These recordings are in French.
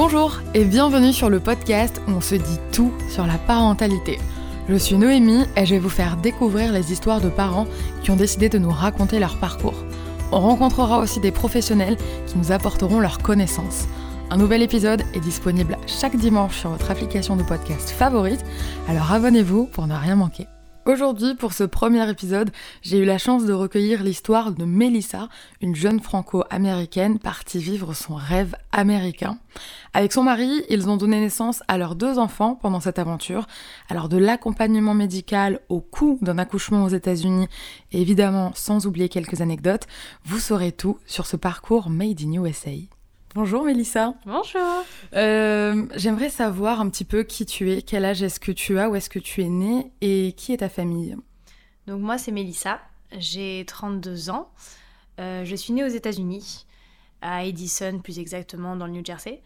Bonjour et bienvenue sur le podcast où on se dit tout sur la parentalité. Je suis Noémie et je vais vous faire découvrir les histoires de parents qui ont décidé de nous raconter leur parcours. On rencontrera aussi des professionnels qui nous apporteront leurs connaissances. Un nouvel épisode est disponible chaque dimanche sur votre application de podcast favorite, alors abonnez-vous pour ne rien manquer. Aujourd'hui, pour ce premier épisode, j'ai eu la chance de recueillir l'histoire de Melissa, une jeune franco-américaine partie vivre son rêve américain. Avec son mari, ils ont donné naissance à leurs deux enfants pendant cette aventure. Alors de l'accompagnement médical au coût d'un accouchement aux États-Unis, évidemment sans oublier quelques anecdotes, vous saurez tout sur ce parcours Made in USA. Bonjour Mélissa. Bonjour. Euh, j'aimerais savoir un petit peu qui tu es, quel âge est-ce que tu as, où est-ce que tu es née et qui est ta famille? Donc moi c'est Mélissa, j'ai 32 ans. Euh, je suis née aux États-Unis, à Edison plus exactement dans le New Jersey.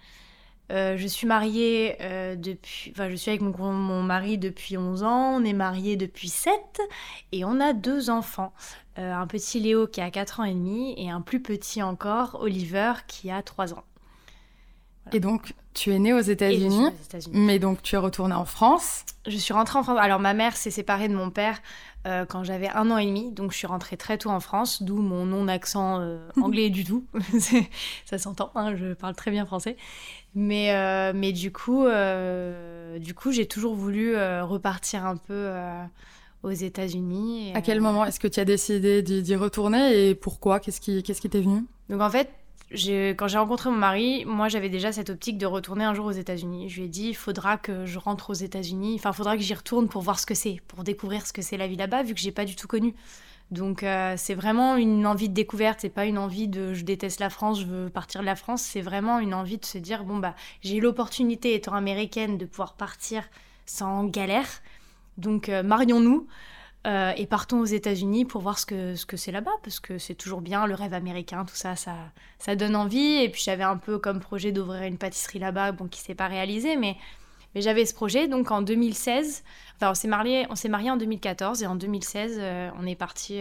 Euh, je suis mariée depuis. Enfin, je suis avec mon, mon, mari depuis 11 ans, on est mariés depuis 7 et on a deux enfants. Un petit Léo qui a 4 ans et demi et un plus petit encore, Oliver, qui a 3 ans. Et donc, tu es née aux États-Unis, mais donc tu es retournée en France. Je suis rentrée en France. Alors, ma mère s'est séparée de mon père euh, quand j'avais un an et demi, donc je suis rentrée très tôt en France, d'où mon non-accent euh, anglais du tout. Ça s'entend, hein, je parle très bien français. Mais, euh, mais du coup, du coup j'ai toujours voulu repartir un peu aux États-Unis. À quel moment est-ce que tu as décidé d'y retourner et pourquoi? Qu'est-ce qui t'est qui venu? Donc, en fait, quand j'ai rencontré mon mari, moi j'avais déjà cette optique de retourner un jour aux États-Unis. Je lui ai dit, il faudra que je rentre aux États-Unis, enfin, il faudra que j'y retourne pour voir ce que c'est, pour découvrir ce que c'est la vie là-bas, vu que j'ai pas du tout connu. Donc euh, c'est vraiment une envie de découverte, c'est pas une envie de je déteste la France, je veux partir de la France, c'est vraiment une envie de se dire bon bah j'ai l'opportunité étant américaine de pouvoir partir sans galère. Donc euh, marions-nous. Euh, et partons aux États-Unis pour voir ce que ce que c'est là-bas parce que c'est toujours bien le rêve américain tout ça ça ça donne envie et puis j'avais un peu comme projet d'ouvrir une pâtisserie là-bas bon qui s'est pas réalisé mais mais j'avais ce projet donc en 2016 enfin on s'est marié on s'est marié en 2014 et en 2016 euh, on est parti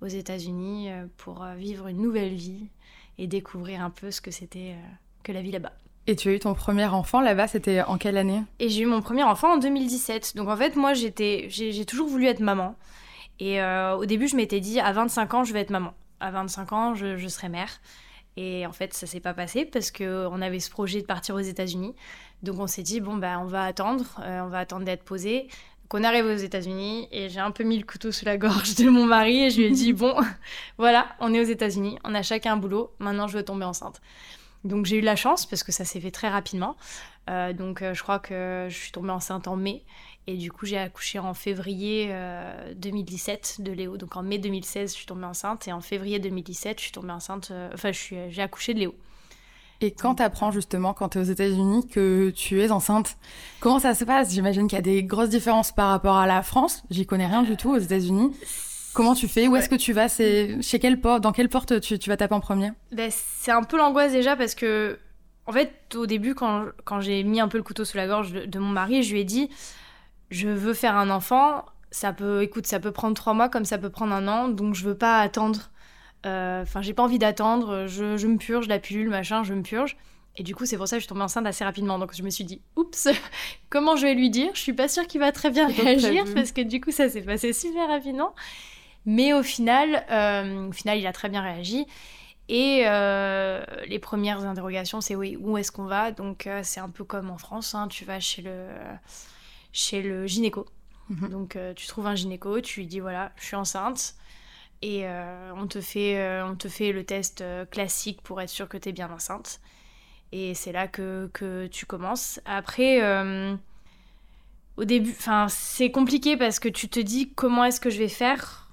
aux États-Unis pour vivre une nouvelle vie et découvrir un peu ce que c'était que la vie là-bas. Et tu as eu ton premier enfant là-bas, c'était en quelle année? Et j'ai eu mon premier enfant en 2017. Donc en fait, moi, j'étais, j'ai toujours voulu être maman. Et euh, au début, je m'étais dit, à 25 ans, je vais être maman. À 25 ans, je, serai mère. Et en fait, ça s'est pas passé parce qu'on avait ce projet de partir aux États-Unis. Donc on s'est dit, bon, bah, on va attendre, euh, on va attendre d'être posé. Donc on arrive aux États-Unis et j'ai un peu mis le couteau sous la gorge de mon mari et je lui ai dit, bon, voilà, on est aux États-Unis, on a chacun un boulot, maintenant je veux tomber enceinte. Donc j'ai eu la chance parce que ça s'est fait très rapidement. Euh, donc euh, je crois que je suis tombée enceinte en mai et du coup j'ai accouché en février 2017 euh, de Léo. Donc en mai 2016 je suis tombée enceinte et en février 2017 je suis tombée enceinte. Enfin j'ai accouché de Léo. Et quand tu apprends justement, quand tu es aux États-Unis, que tu es enceinte, comment ça se passe? J'imagine qu'il y a des grosses différences par rapport à la France. J'y connais rien du tout aux États-Unis. Comment tu fais? Où est-ce que tu vas? C'est chez quelle porte? Dans quelle porte tu, vas taper en premier? Ben, C'est un peu l'angoisse déjà parce que, en fait, au début, quand, quand j'ai mis un peu le couteau sous la gorge de, mon mari, je lui ai dit je veux faire un enfant. Ça peut, écoute, ça peut prendre trois mois comme ça peut prendre un an, donc je veux pas attendre. Euh, enfin, j'ai pas envie d'attendre. Je, je me purge la pilule, machin, je me purge. Et du coup, c'est pour ça que je suis tombée enceinte assez rapidement. Donc je me suis dit, oups, comment je vais lui dire? Je suis pas sûre qu'il va très bien réagir parce que du coup, ça s'est passé super rapidement. Mais au final, euh, au final, il a très bien réagi. Et euh, les premières interrogations, c'est oui, où est-ce qu'on va? Donc euh, c'est un peu comme en France, hein, tu vas chez le, chez le gynéco. Mhm. Donc tu trouves un gynéco, tu lui dis voilà, je suis enceinte. Et on, te fait, on te fait le test classique pour être sûr que tu es bien enceinte. Et c'est là que, que, tu commences. Après, au début, c'est compliqué parce que tu te dis comment est-ce que je vais faire?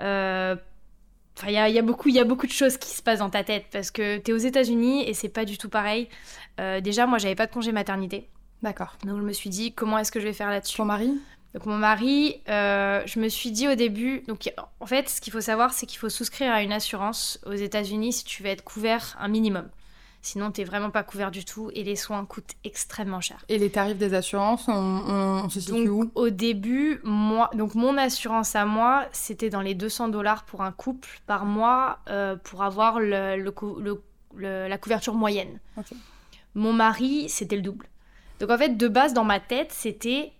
Euh, il y a, beaucoup, y a beaucoup de choses qui se passent dans ta tête parce que tu es aux États-Unis et c'est pas du tout pareil. Euh, déjà, moi, j'avais pas de congé maternité. D'accord. Donc, je me suis dit, comment est-ce que je vais faire là-dessus? Ton mari? Donc, mon mari, euh, je me suis dit au début. Donc, en fait, ce qu'il faut savoir, c'est qu'il faut souscrire à une assurance aux États-Unis si tu veux être couvert un minimum. Sinon, tu n'es vraiment pas couvert du tout et les soins coûtent extrêmement cher. Et les tarifs des assurances, on, se situe où Au début, moi, donc mon assurance à moi, c'était dans les 200 dollars pour un couple par mois euh, pour avoir le, la couverture moyenne. Mon mari, c'était le double. Donc en fait, de base, dans ma tête, c'était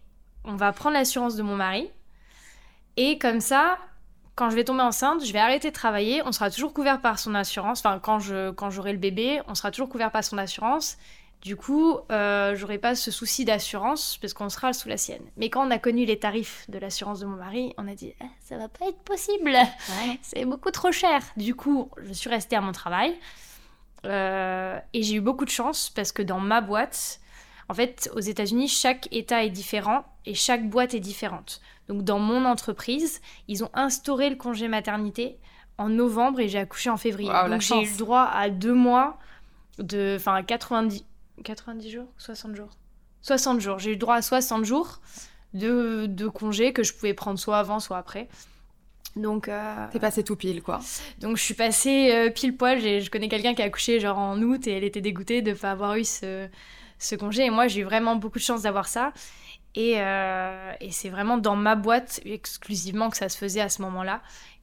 on va prendre l'assurance de mon mari. Et comme ça, quand je vais tomber enceinte, je vais arrêter de travailler, on sera toujours couvert par son assurance. Enfin, quand je quand j'aurai le bébé, on sera toujours couvert par son assurance. Du coup, euh, j'aurai pas ce souci d'assurance parce qu'on sera sous la sienne. Mais quand on a connu les tarifs de l'assurance de mon mari, on a dit eh, ça va pas être possible, c'est beaucoup trop cher. Du coup, je suis restée à mon travail euh, et j'ai eu beaucoup de chance parce que dans ma boîte, en fait, aux États-Unis, chaque État est différent et chaque boîte est différente. Donc, dans mon entreprise, ils ont instauré le congé maternité en novembre et j'ai accouché en février. Donc, j'ai eu le droit à deux mois de, enfin, 90 90 jours 60 jours 60 jours. J'ai eu droit à 60 jours de, de congé que je pouvais prendre soit avant, soit après. Donc. Euh... T'es passé tout pile, quoi. Donc, je suis passée euh, pile poil. Je connais quelqu'un qui a accouché genre en août et elle était dégoûtée de ne pas avoir eu ce, ce congé. Et moi, j'ai eu vraiment beaucoup de chance d'avoir ça. Et, euh, et c'est vraiment dans ma boîte exclusivement que ça se faisait à ce moment-là.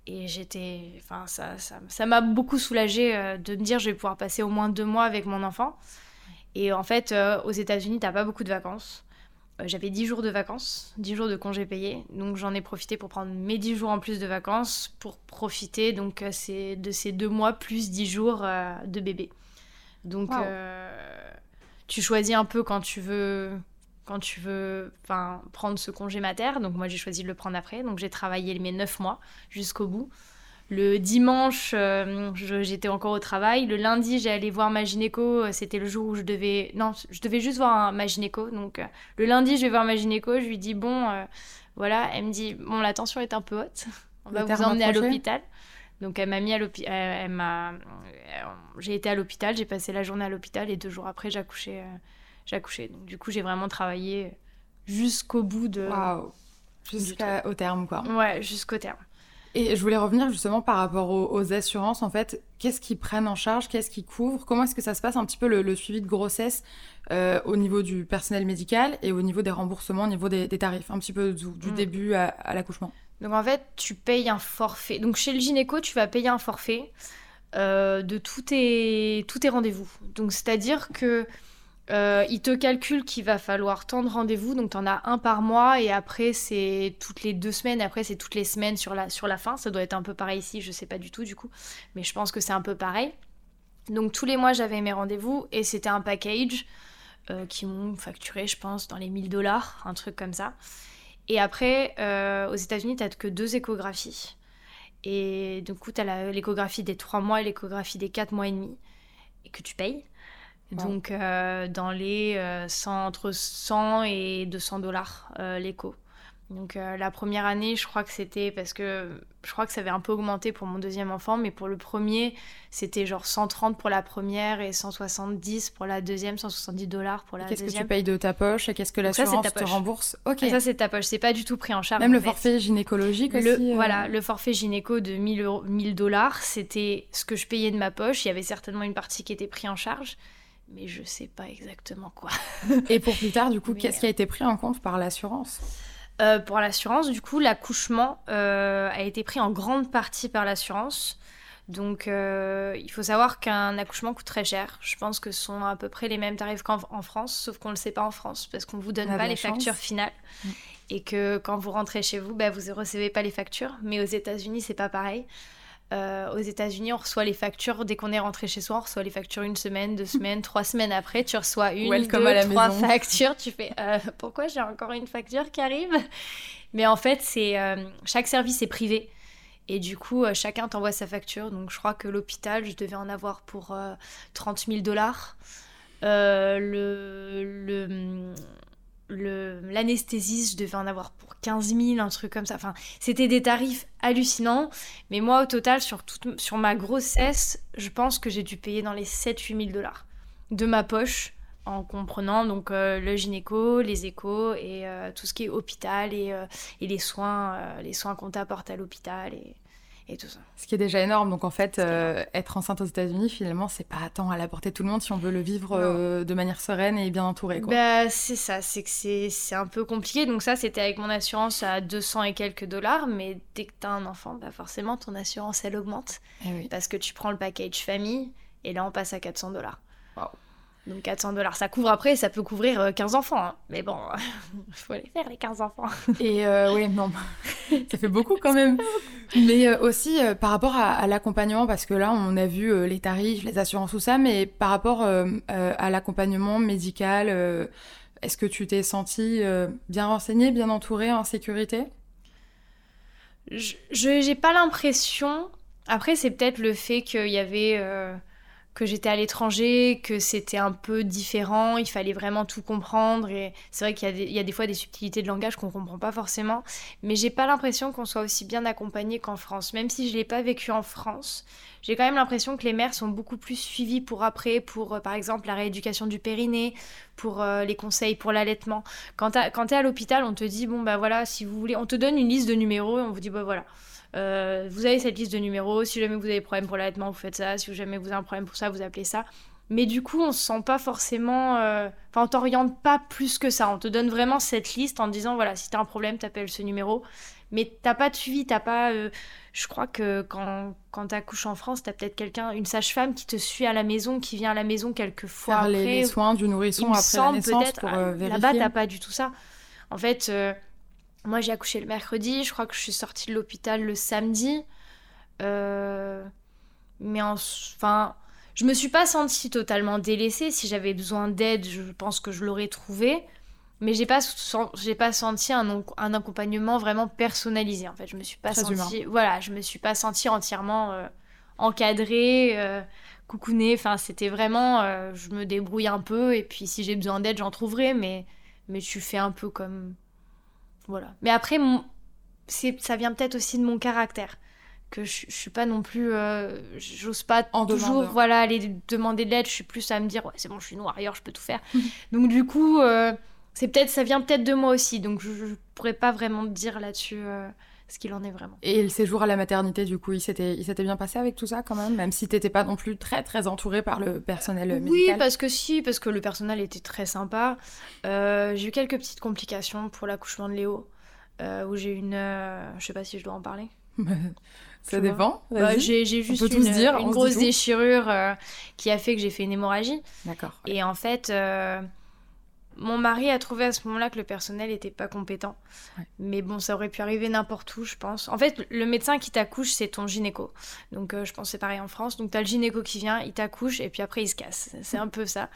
Et j'étais. Enfin, ça m'a beaucoup soulagée euh, de me dire je vais pouvoir passer au moins deux mois avec mon enfant. Et en fait, euh, aux États-Unis, t'as pas beaucoup de vacances. Euh, j'avais 10 jours de vacances, 10 jours de congés payés. Donc j'en ai profité pour prendre mes 10 jours en plus de vacances pour profiter donc de ces deux mois plus 10 jours de bébé. Donc tu choisis un peu quand tu veux quand tu veux prendre ce congé mater. Donc moi j'ai choisi de le prendre après. Donc j'ai travaillé mes 9 mois jusqu'au bout. Le dimanche, euh, j'étais encore au travail. Le lundi, j'ai allé voir ma gynéco. Euh, c'était le jour où je devais. Non, je devais juste voir ma gynéco. Donc, euh, le lundi, je vais voir ma gynéco. Je lui dis Bon, voilà. Elle me dit Bon, la tension est un peu haute. On va vous emmener à l'hôpital. Donc, elle m'a mis à l'hôpital. J'ai été à l'hôpital. J'ai passé la journée à l'hôpital. Et deux jours après, j'ai accouché. J'ai accouché. Donc, du coup, j'ai vraiment travaillé jusqu'au bout de. Waouh! Jusqu'au terme, quoi. Ouais, jusqu'au terme. Et je voulais revenir justement par rapport aux, assurances, en fait, qu'est-ce qu'ils prennent en charge, qu'est-ce qu'ils couvrent, comment est-ce que ça se passe un petit peu le, suivi de grossesse euh, au niveau du personnel médical et au niveau des remboursements, au niveau des, tarifs, un petit peu du, mm. début à, l'accouchement. Donc en fait, tu payes un forfait. Donc chez le gynéco, tu vas payer un forfait euh, de tous tes, tous tes rendez-vous. Donc c'est-à-dire que euh, il te calcule qu'il va falloir tant de rendez-vous, donc tu en as un par mois et après c'est toutes les deux semaines, après c'est toutes les semaines sur la, sur la fin. Ça doit être un peu pareil ici, je sais pas du tout du coup, mais je pense que c'est un peu pareil. Donc tous les mois j'avais mes rendez-vous et c'était un package euh, qui m'ont facturé, je pense, dans les 1000 dollars, un truc comme ça. Et après, euh, aux États-Unis, tu que deux échographies. Et du coup, tu as l'échographie des 3 mois et l'échographie des 4 mois et demi, et que tu payes. Donc, euh, dans les euh, entre 100 et 200 dollars euh, l'écho. Donc, la première année, je crois que c'était parce que je crois que ça avait un peu augmenté pour mon deuxième enfant, mais pour le premier, c'était genre 130 pour la première et 170 pour la deuxième, 170 dollars pour la deuxième. Qu'est-ce que tu payes de ta poche et qu'est-ce que l'assurance te rembourse? Ok. ça, c'est ta poche. C'est pas du tout pris en charge. Même le forfait gynécologique aussi Voilà, le forfait gynéco de 1000 dollars, c'était ce que je payais de ma poche. Il y avait certainement une partie qui était prise en charge mais je sais pas exactement quoi. Et pour plus tard, du coup, qu'est-ce qui a été pris en compte par l'assurance? Euh, Pour l'assurance, du coup, l'accouchement euh, a été pris en grande partie par l'assurance. Donc, euh, il faut savoir qu'un accouchement coûte très cher. Je pense que ce sont à peu près les mêmes tarifs qu'en France, sauf qu'on ne le sait pas en France parce qu'on ne vous donne pas les factures finales. Mm. Et que quand vous rentrez chez vous, bah, vous ne recevez pas les factures. Mais aux États-Unis, c'est pas pareil. Euh, aux États-Unis, on reçoit les factures dès qu'on est rentré chez soi. On reçoit les factures une semaine, deux semaines, trois semaines après. Tu reçois une, deux, trois factures. Tu fais euh, pourquoi j'ai encore une facture qui arrive? Mais en fait, c'est euh, chaque service est privé. Et du coup, chacun t'envoie sa facture. Donc, je crois que l'hôpital, je devais en avoir pour 30 000 dollars. le, le l'anesthésiste, je devais en avoir pour 15 000, un truc comme ça. Enfin, c'était des tarifs hallucinants. Mais moi, au total, sur, toute, sur ma grossesse, je pense que j'ai dû payer dans les 7-8 000 dollars de ma poche, en comprenant donc euh, le gynéco, les échos et euh, tout ce qui est hôpital et, euh, et les soins, les soins qu'on t'apporte à l'hôpital. Tout ça. Ce qui est déjà énorme. Donc en fait, euh, être enceinte aux États-Unis, finalement, c'est pas tant à la portée de tout le monde si on veut le vivre euh, de manière sereine et bien entourée. Bah, c'est ça, c'est que c'est un peu compliqué. Donc ça, c'était avec mon assurance à 200 et quelques dollars. Mais dès que tu as un enfant, bah forcément, ton assurance, elle augmente. Eh parce que tu prends le package famille et là, on passe à 400 dollars. Donc 400 dollars, ça couvre après, ça peut couvrir 15 euh, enfants. Hein. Mais bon, il faut les faire, les 15 enfants. Et euh, oui, non, ça fait beaucoup quand même. Mais euh, aussi par rapport à, l'accompagnement, parce que là, on a vu les tarifs, les assurances, tout ça, mais par rapport à l'accompagnement médical, est-ce que tu t'es senti bien renseignée, bien entourée, en sécurité? Je n'ai pas l'impression. Après, c'est peut-être le fait qu'il y avait que j'étais à l'étranger, que c'était un peu différent, il fallait vraiment tout comprendre. Et c'est vrai qu'il y, a des fois des subtilités de langage qu'on comprend pas forcément, mais j'ai pas l'impression qu'on soit aussi bien accompagné qu'en France. Même si je l'ai pas vécu en France, j'ai quand même l'impression que les mères sont beaucoup plus suivies pour après, pour euh, par exemple la rééducation du périnée, pour euh, les conseils pour l'allaitement. Quand tu es à l'hôpital, on te dit bon bah voilà, si vous voulez, on te donne une liste de numéros et on vous dit bah voilà. Euh, vous avez cette liste de numéros. Si jamais vous avez des problèmes pour l'allaitement, vous faites ça. Si jamais vous avez un problème pour ça, vous appelez ça. Mais du coup, on se sent pas forcément. Euh, enfin, on t'oriente pas plus que ça. On te donne vraiment cette liste en disant voilà, si t'as un problème, t'appelles ce numéro. Mais t'as pas de suivi, t'as pas. Euh, je crois que quand, quand t'accouches en France, t'as peut-être quelqu'un, une sage-femme qui te suit à la maison, qui vient à la maison quelques fois Faire après. Les, soins du nourrisson après la naissance pour vérifier. Là-bas, t'as pas du tout ça. En fait, moi, j'ai accouché le mercredi. Je crois que je suis sortie de l'hôpital le samedi. Euh, mais enfin, je me suis pas sentie totalement délaissée. Si j'avais besoin d'aide, je pense que je l'aurais trouvé. Mais j'ai pas, j'ai pas senti un, un, accompagnement vraiment personnalisé. En fait, je me suis pas sentie, voilà, je me suis pas sentie entièrement euh, encadrée, euh, coucounée. Enfin, c'était vraiment, euh, je me débrouille un peu et puis si j'ai besoin d'aide, j'en trouverai. Mais, mais je suis fait un peu comme voilà. Mais après, ça vient peut-être aussi de mon caractère. Que je, je suis pas non plus. Euh, j'ose pas en toujours voilà, aller demander de l'aide. Je suis plus à me dire, ouais, c'est bon, je suis noire ailleurs, je peux tout faire. Donc, du coup, euh, c'est peut-être ça vient peut-être de moi aussi. Donc, je, je pourrais pas vraiment te dire là-dessus. Euh, ce qu'il en est vraiment. Et le séjour à la maternité, du coup, il s'était, il s'était bien passé avec tout ça quand même, même si t'étais pas non plus très très entourée par le personnel médical? Oui, parce que si, parce que le personnel était très sympa. Euh, j'ai eu quelques petites complications pour l'accouchement de Léo, euh, où j'ai une, euh, je sais pas si je dois en parler. ça dépend. Bah, j'ai, juste une, dire, une grosse déchirure qui a fait que j'ai fait une hémorragie. D'accord. Et en fait mon mari a trouvé à ce moment-là que le personnel n'était pas compétent. Mais bon, ça aurait pu arriver n'importe où, je pense. En fait, le médecin qui t'accouche, c'est ton gynéco. Donc, euh, je pense que c'est pareil en France. Donc, tu as le gynéco qui vient, il t'accouche, et puis après, il se casse. C'est un peu ça.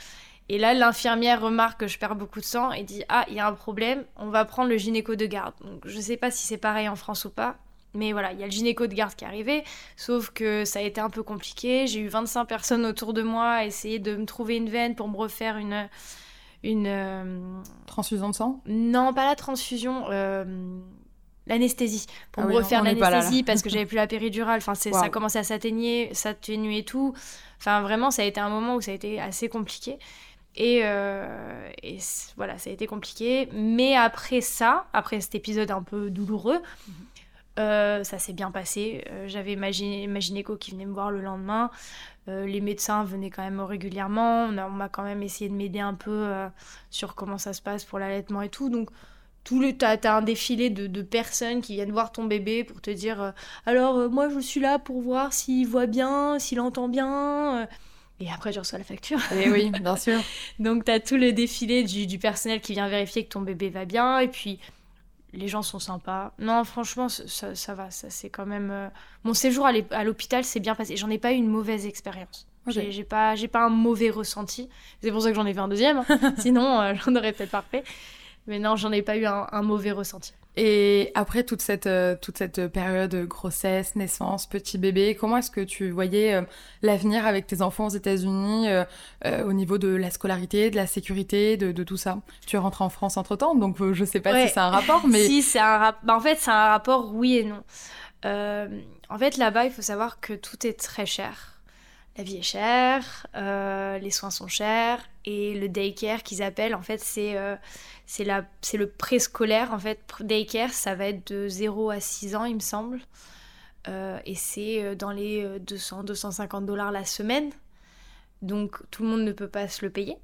Et là, l'infirmière remarque que je perds beaucoup de sang et dit Ah, il y a un problème, on va prendre le gynéco de garde. Donc, je sais pas si c'est pareil en France ou pas. Mais voilà, il y a le gynéco de garde qui est arrivé, sauf que ça a été un peu compliqué. J'ai eu 25 personnes autour de moi à essayer de me trouver une veine pour me refaire une, une... Euh, transfusion de sang? Non, pas la transfusion. Euh, l'anesthésie. Pour ah me refaire l'anesthésie parce que j'avais plus la péridurale. Enfin c'est ça commençait à s'atténuer s'atténuer tout. Enfin vraiment ça a été un moment où ça a été assez compliqué. Et, euh, et voilà ça a été compliqué. Mais après ça après cet épisode un peu douloureux mhm. ça s'est bien passé j'avais ma, gynéco qui venait me voir le lendemain euh, les médecins venaient quand même régulièrement. On m'a quand même essayé de m'aider un peu euh, sur comment ça se passe pour l'allaitement et tout. Donc, tout le t'as as un défilé de, personnes qui viennent voir ton bébé pour te dire euh, alors moi je suis là pour voir s'il voit bien, s'il entend bien. Et après, je reçois la facture. Et eh oui, bien sûr. Donc, tu as tout le défilé du, du, personnel qui vient vérifier que ton bébé va bien. Et puis, les gens sont sympas. Non, franchement, ça, ça va. Ça, c'est quand même. Euh, mon séjour à l'hôpital s'est bien passé. J'en ai pas eu une mauvaise expérience. J'ai pas, pas un mauvais ressenti. C'est pour ça que j'en ai fait un deuxième. Hein. Sinon, euh, j'en aurais peut-être pas fait. Mais non, j'en ai pas eu un mauvais ressenti. Et après toute cette, euh, toute cette période grossesse, naissance, petit bébé, comment est-ce que tu voyais euh, l'avenir avec tes enfants aux États-Unis euh, au niveau de la scolarité, de la sécurité, de, de tout ça? Tu es rentrée en France entre-temps, donc je sais pas si c'est un rapport, mais... si, c'est un rapport. Bah, en fait, c'est un rapport oui et non. en fait, là-bas, il faut savoir que tout est très cher la vie est chère, euh, les soins sont chers et le daycare qu'ils appellent en fait c'est euh, c'est le préscolaire en fait. Daycare ça va être de 0 à 6 ans il me semble. Euh, et c'est dans les 200 250 dollars la semaine. Donc tout le monde ne peut pas se le payer.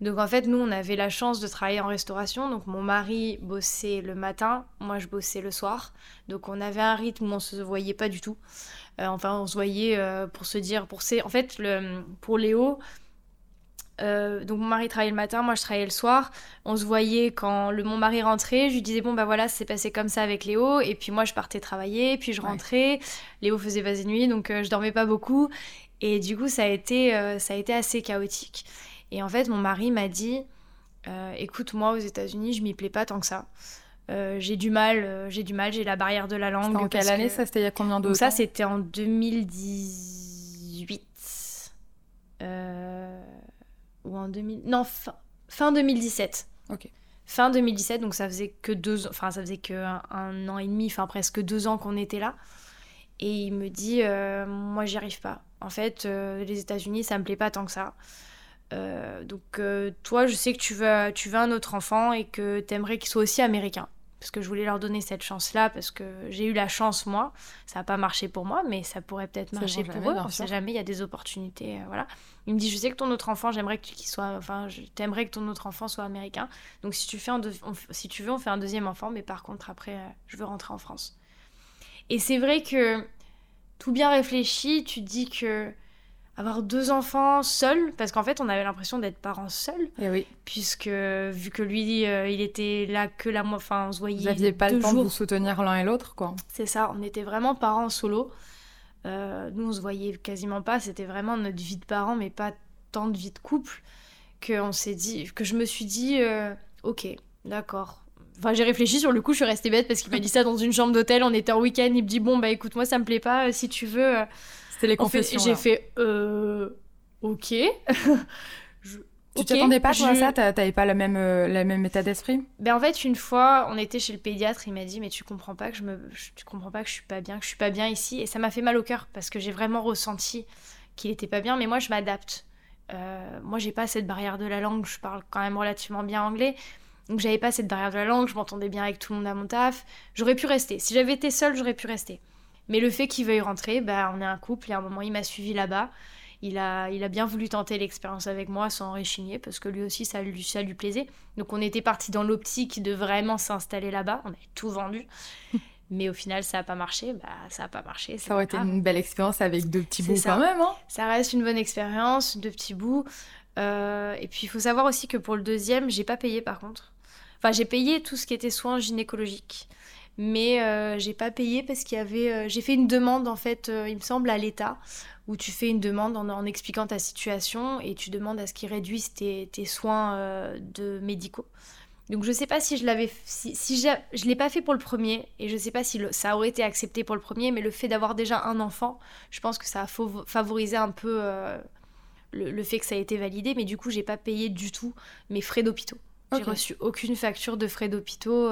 Donc en fait nous on avait la chance de travailler en restauration. Donc mon mari bossait le matin moi je bossais le soir. Donc on avait un rythme où on se voyait pas du tout. Euh, enfin, on se voyait euh, pour se dire, pour En fait, le, pour Léo, Euh, donc mon mari travaillait le matin, moi je travaillais le soir. On se voyait quand le, mon mari rentrait, je lui disais bon bah voilà, c'est passé comme ça avec Léo. Et puis moi je partais travailler, puis je rentrais. Léo faisait vas nuit, donc euh, je dormais pas beaucoup. Et du coup ça a été, euh, ça a été assez chaotique. Et en fait mon mari m'a dit écoute moi aux États-Unis je m'y plais pas tant que ça. j'ai du mal, j'ai du mal, j'ai la barrière de la langue. En quelle année ça? C'était il y a combien de temps Ça c'était en 2018. Euh ou en 2000 non fin, 2017 ok. Fin 2017 donc ça faisait que deux enfin ça faisait que un, an et demi enfin presque deux ans qu'on était là. Et il me dit euh, moi j'y arrive pas. En fait euh, les États-Unis ça me plaît pas tant que ça. Euh, donc toi je sais que tu veux tu veux un autre enfant et que t'aimerais qu'il soit aussi américain parce que je voulais leur donner cette chance-là, parce que j'ai eu la chance, moi. Ça n'a pas marché pour moi, mais ça pourrait peut-être marcher pour eux. On ne sait jamais, il y a des opportunités. Euh, voilà. Il me dit, je sais que ton autre enfant, j'aimerais qu'il soit... Enfin, t'aimerais que ton autre enfant soit américain. Donc, si tu, fais un si tu veux, on fait un deuxième enfant, mais par contre, après, euh, je veux rentrer en France. Et c'est vrai que, tout bien réfléchi, tu dis que avoir deux enfants seuls, parce qu'en fait, on avait l'impression d'être parents seuls. Et eh oui. Puisque, vu que lui, euh, il était là que la moitié, enfin, on se voyait. Vous n'aviez pas le temps de vous soutenir l'un et l'autre, quoi. C'est ça, on était vraiment parents solo. Euh, nous, on se voyait quasiment pas, c'était vraiment notre vie de parents, mais pas tant de vie de couple, que, on s'est dit, que je me suis dit, euh, ok, d'accord. Enfin, j'ai réfléchi sur le coup, je suis restée bête parce qu'il m'a dit ça dans une chambre d'hôtel, on était en week-end, il me dit, bon, bah écoute, moi, ça me plaît pas, si tu veux les confessions. J'ai fait euh, ok. je... Tu t'attendais pas toi, à ça? T'avais pas le même, euh, la même état d'esprit? Ben en fait, une fois, on était chez le pédiatre, il m'a dit mais tu comprends pas que je me, tu comprends pas que je suis pas bien, que je suis pas bien ici, et ça m'a fait mal au cœur parce que j'ai vraiment ressenti qu'il était pas bien. Mais moi, je m'adapte. Euh, moi, j'ai pas cette barrière de la langue. Je parle quand même relativement bien anglais. Donc j'avais pas cette barrière de la langue, je m'entendais bien avec tout le monde à mon taf. J'aurais pu rester. Si j'avais été seule, j'aurais pu rester. Mais le fait qu'il veuille rentrer, bah, on est un couple et à un moment, il m'a suivi là-bas. Il a, il a bien voulu tenter l'expérience avec moi sans réchigner parce que lui aussi, ça lui, ça lui plaisait. Donc on était parti dans l'optique de vraiment s'installer là-bas. On avait tout vendu. Mais au final, ça n'a pas marché. Bah, ça n'a pas marché. Ça aurait été une belle expérience avec deux petits bouts quand même. Hein ça reste une bonne expérience, deux petits bouts. Euh, et puis il faut savoir aussi que pour le deuxième, j'ai pas payé par contre. Enfin, j'ai payé tout ce qui était soins gynécologiques mais euh, j'ai pas payé parce qu'il y avait euh, j'ai fait une demande en fait euh, il me semble à l'État où tu fais une demande en, expliquant ta situation et tu demandes à ce qu'ils réduisent tes, soins de médicaux. Donc je sais pas si je l'avais si, si je l'ai pas fait pour le premier et je sais pas si ça aurait été accepté pour le premier mais le fait d'avoir déjà un enfant je pense que ça a favorisé un peu le, fait que ça a été validé. Mais du coup j'ai pas payé du tout mes frais d'hôpitaux. J'ai reçu aucune facture de frais d'hôpitaux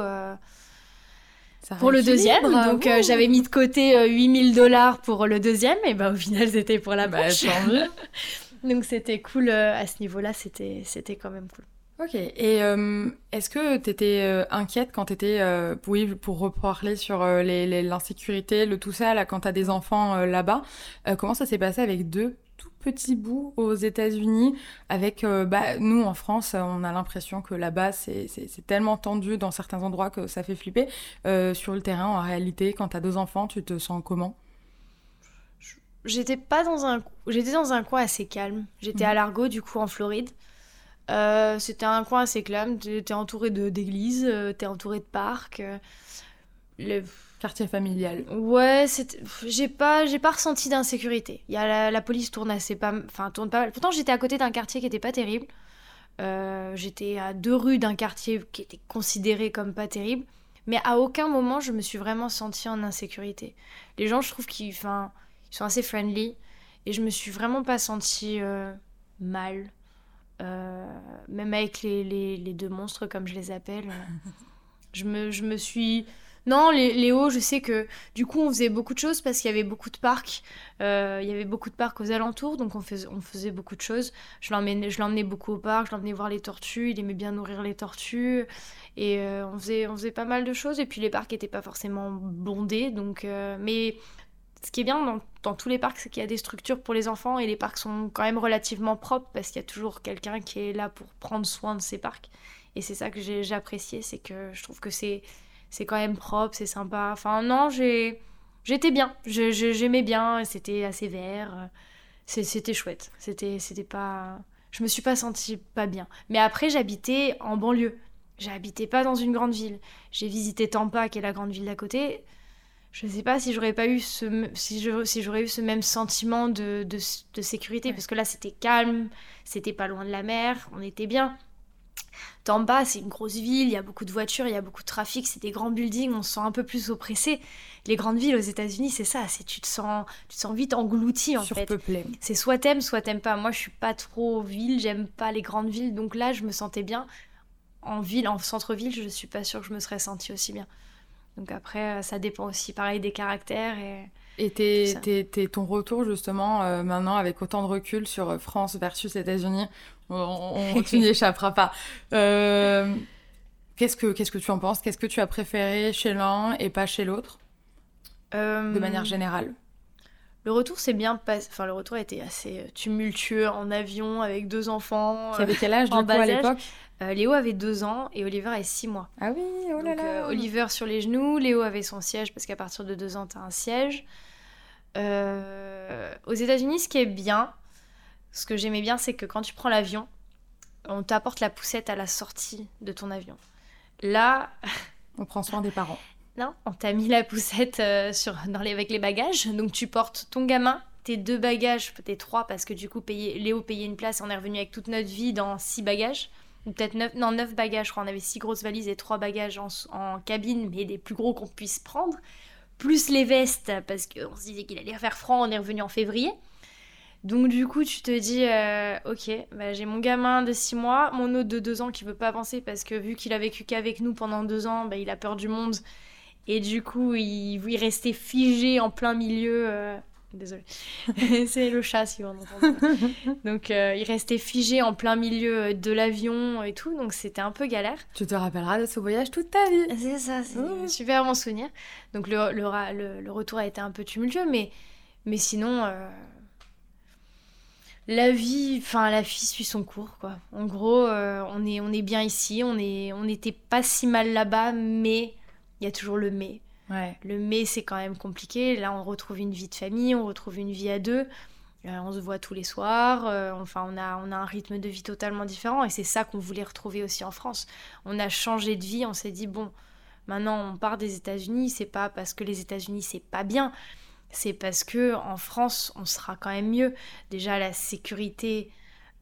pour le deuxième. Donc euh, j'avais mis de côté 8000 euh, dollars pour le deuxième et bah au final c'était pour la bah, Donc c'était cool euh, à ce niveau-là, c'était c'était quand même cool. Ok, et est-ce que tu étais inquiète quand tu étais, oui, pour reparler sur l'insécurité, le tout ça, là, quand tu as des enfants là-bas, comment ça s'est passé avec deux petit bout aux États-Unis. Avec euh, bah, nous en France, on a l'impression que là-bas c'est tellement tendu dans certains endroits que ça fait flipper. Euh, sur le terrain, en réalité, quand tu as deux enfants, tu te sens comment? J'étais pas dans un j'étais dans un coin assez calme. J'étais à mhm. Largo du coup en Floride. Euh, c'était un coin assez calme. T'es entouré d'églises, t'es entouré de parcs. Le Quartier familial. Ouais, j'ai pas, j'ai pas ressenti d'insécurité. Il y a la, police tourne assez pas, enfin tourne pas. Pourtant, j'étais à côté d'un quartier qui était pas terrible. Euh, j'étais à deux rues d'un quartier qui était considéré comme pas terrible. Mais à aucun moment, je me suis vraiment sentie en insécurité. Les gens, je trouve qu'ils, enfin, ils sont assez friendly. Et je me suis vraiment pas sentie euh, mal. Euh, même avec les, les, les, deux monstres, comme je les appelle. je, me, je me suis non, Léo, je sais que du coup, on faisait beaucoup de choses parce qu'il y avait beaucoup de parcs. Euh, il y avait beaucoup de parcs aux alentours, donc on faisait, beaucoup de choses. Je l'emmenais beaucoup au parc, je l'emmenais voir les tortues, il aimait bien nourrir les tortues. Et euh, on, faisait, on faisait pas mal de choses. Et puis les parcs n'étaient pas forcément bondés. Euh, mais ce qui est bien dans, dans tous les parcs, c'est qu'il y a des structures pour les enfants et les parcs sont quand même relativement propres parce qu'il y a toujours quelqu'un qui est là pour prendre soin de ces parcs. Et c'est ça que j'ai apprécié, c'est que je trouve que c'est c'est quand même propre, c'est sympa. Enfin, non, j'ai, j'étais bien. j'aimais bien, c'était assez vert. C'était chouette. C'était, c'était pas. je me suis pas sentie pas bien. Mais après, j'habitais en banlieue. J'habitais pas dans une grande ville. J'ai visité Tampa, qui est la grande ville d'à côté. Je sais pas si j'aurais pas eu ce si si j'aurais eu ce même sentiment de, de, sécurité parce que là c'était calme, c'était pas loin de la mer, on était bien. Tampa, c'est une grosse ville, il y a beaucoup de voitures, il y a beaucoup de trafic, c'est des grands buildings, on se sent un peu plus oppressé. Les grandes villes aux États-Unis, c'est ça, c'est tu te sens tu te sens vite englouti en Surpeuplé. fait. C'est soit t'aimes, soit t'aimes pas. Moi, je suis pas trop ville, j'aime pas les grandes villes, donc là, je me sentais bien. En ville, en centre-ville, je suis pas sûre que je me serais sentie aussi bien. Donc après, euh, ça dépend aussi, pareil, des caractères et. Et t'es, ton retour justement euh, maintenant avec autant de recul sur euh, France versus États-Unis, on, tu n'y échapperas pas. qu'est-ce, que, qu'est-ce que tu en penses? Qu'est-ce que tu as préféré chez l'un et pas chez l'autre? De manière générale le retour s'est bien passé. Enfin, le retour a été assez tumultueux en avion avec deux enfants. Qui avait quel âge du coup à l'époque? Euh, Léo avait deux ans et Oliver avait six mois. Ah oui, oh là là. Euh, Oliver sur les genoux, Léo avait son siège parce qu'à partir de deux ans, tu as un siège. Euh, aux États-Unis, ce qui est bien, ce que j'aimais bien, c'est que quand tu prends l'avion, on t'apporte la poussette à la sortie de ton avion. Là. On prend soin des parents. Non, on t'a mis la poussette sur, dans les, avec les bagages. Donc tu portes ton gamin, tes deux bagages, peut-être trois, parce que du coup, Léo payait une place et on est revenu avec toute notre vie dans six bagages peut-être 9, non, 9 bagages, je crois. On avait 6 grosses valises et 3 bagages en, cabine, mais les plus gros qu'on puisse prendre. Plus les vestes, parce qu'on se disait qu'il allait faire froid, on est revenu en février. Donc du coup, tu te dis, euh, ok, bah, j'ai mon gamin de 6 mois, mon autre de 2 ans qui veut pas avancer parce que vu qu'il a vécu qu'avec nous pendant 2 ans, bah, il a peur du monde. Et du coup, il, il restait figé en plein milieu. Euh, Désolée. c'est le chat, si on entend. donc, euh, il restait figé en plein milieu euh, de l'avion et tout, donc c'était un peu galère. Tu te rappelleras de ce voyage toute ta vie. C'est ça, c'est un super bon souvenir. Donc, le, le, le, retour a été un peu tumultueux, mais, mais sinon, euh, la vie, enfin, la fille suit son cours, quoi. En gros, on, est, on est bien ici, on n'était on pas si mal là-bas, mais il y a toujours le mais. Le mais, c'est quand même compliqué. Là, on retrouve une vie de famille, on retrouve une vie à deux. Euh, on se voit tous les soirs. Euh, enfin, on a, on a un rythme de vie totalement différent. Et c'est ça qu'on voulait retrouver aussi en France. On a changé de vie. On s'est dit, bon, maintenant, on part des États-Unis. C'est pas parce que les États-Unis, c'est pas bien. C'est parce que en France, on sera quand même mieux. Déjà, la sécurité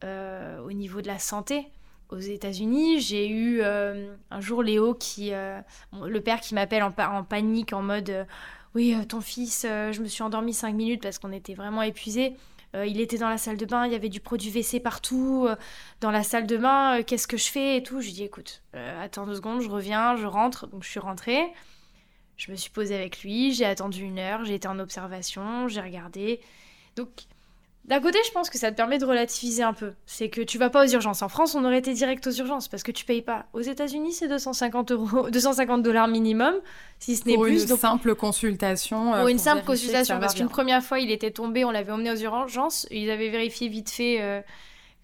euh, au niveau de la santé aux États-Unis. J'ai eu euh, un jour Léo qui, euh, le père qui m'appelle en, panique, en mode euh, oui, ton fils, je me suis endormie 5 minutes parce qu'on était vraiment épuisés. il était dans la salle de bain, il y avait du produit WC partout dans la salle de bain. Qu'est-ce que je fais et tout Je lui dis écoute, attends deux secondes, je reviens, je rentre. Donc je suis rentrée. Je me suis posée avec lui, j'ai attendu une heure, j'ai été en observation, j'ai regardé. Donc d'un côté, je pense que ça te permet de relativiser un peu. C'est que tu vas pas aux urgences. En France, on aurait été direct aux urgences parce que tu payes pas. Aux États-Unis, c'est 250 euros, 250 dollars minimum, si ce n'est plus. Pour une simple consultation. Euh, pour une simple consultation, parce qu'une première fois, il était tombé, on l'avait emmené aux urgences, ils avaient vérifié vite fait euh,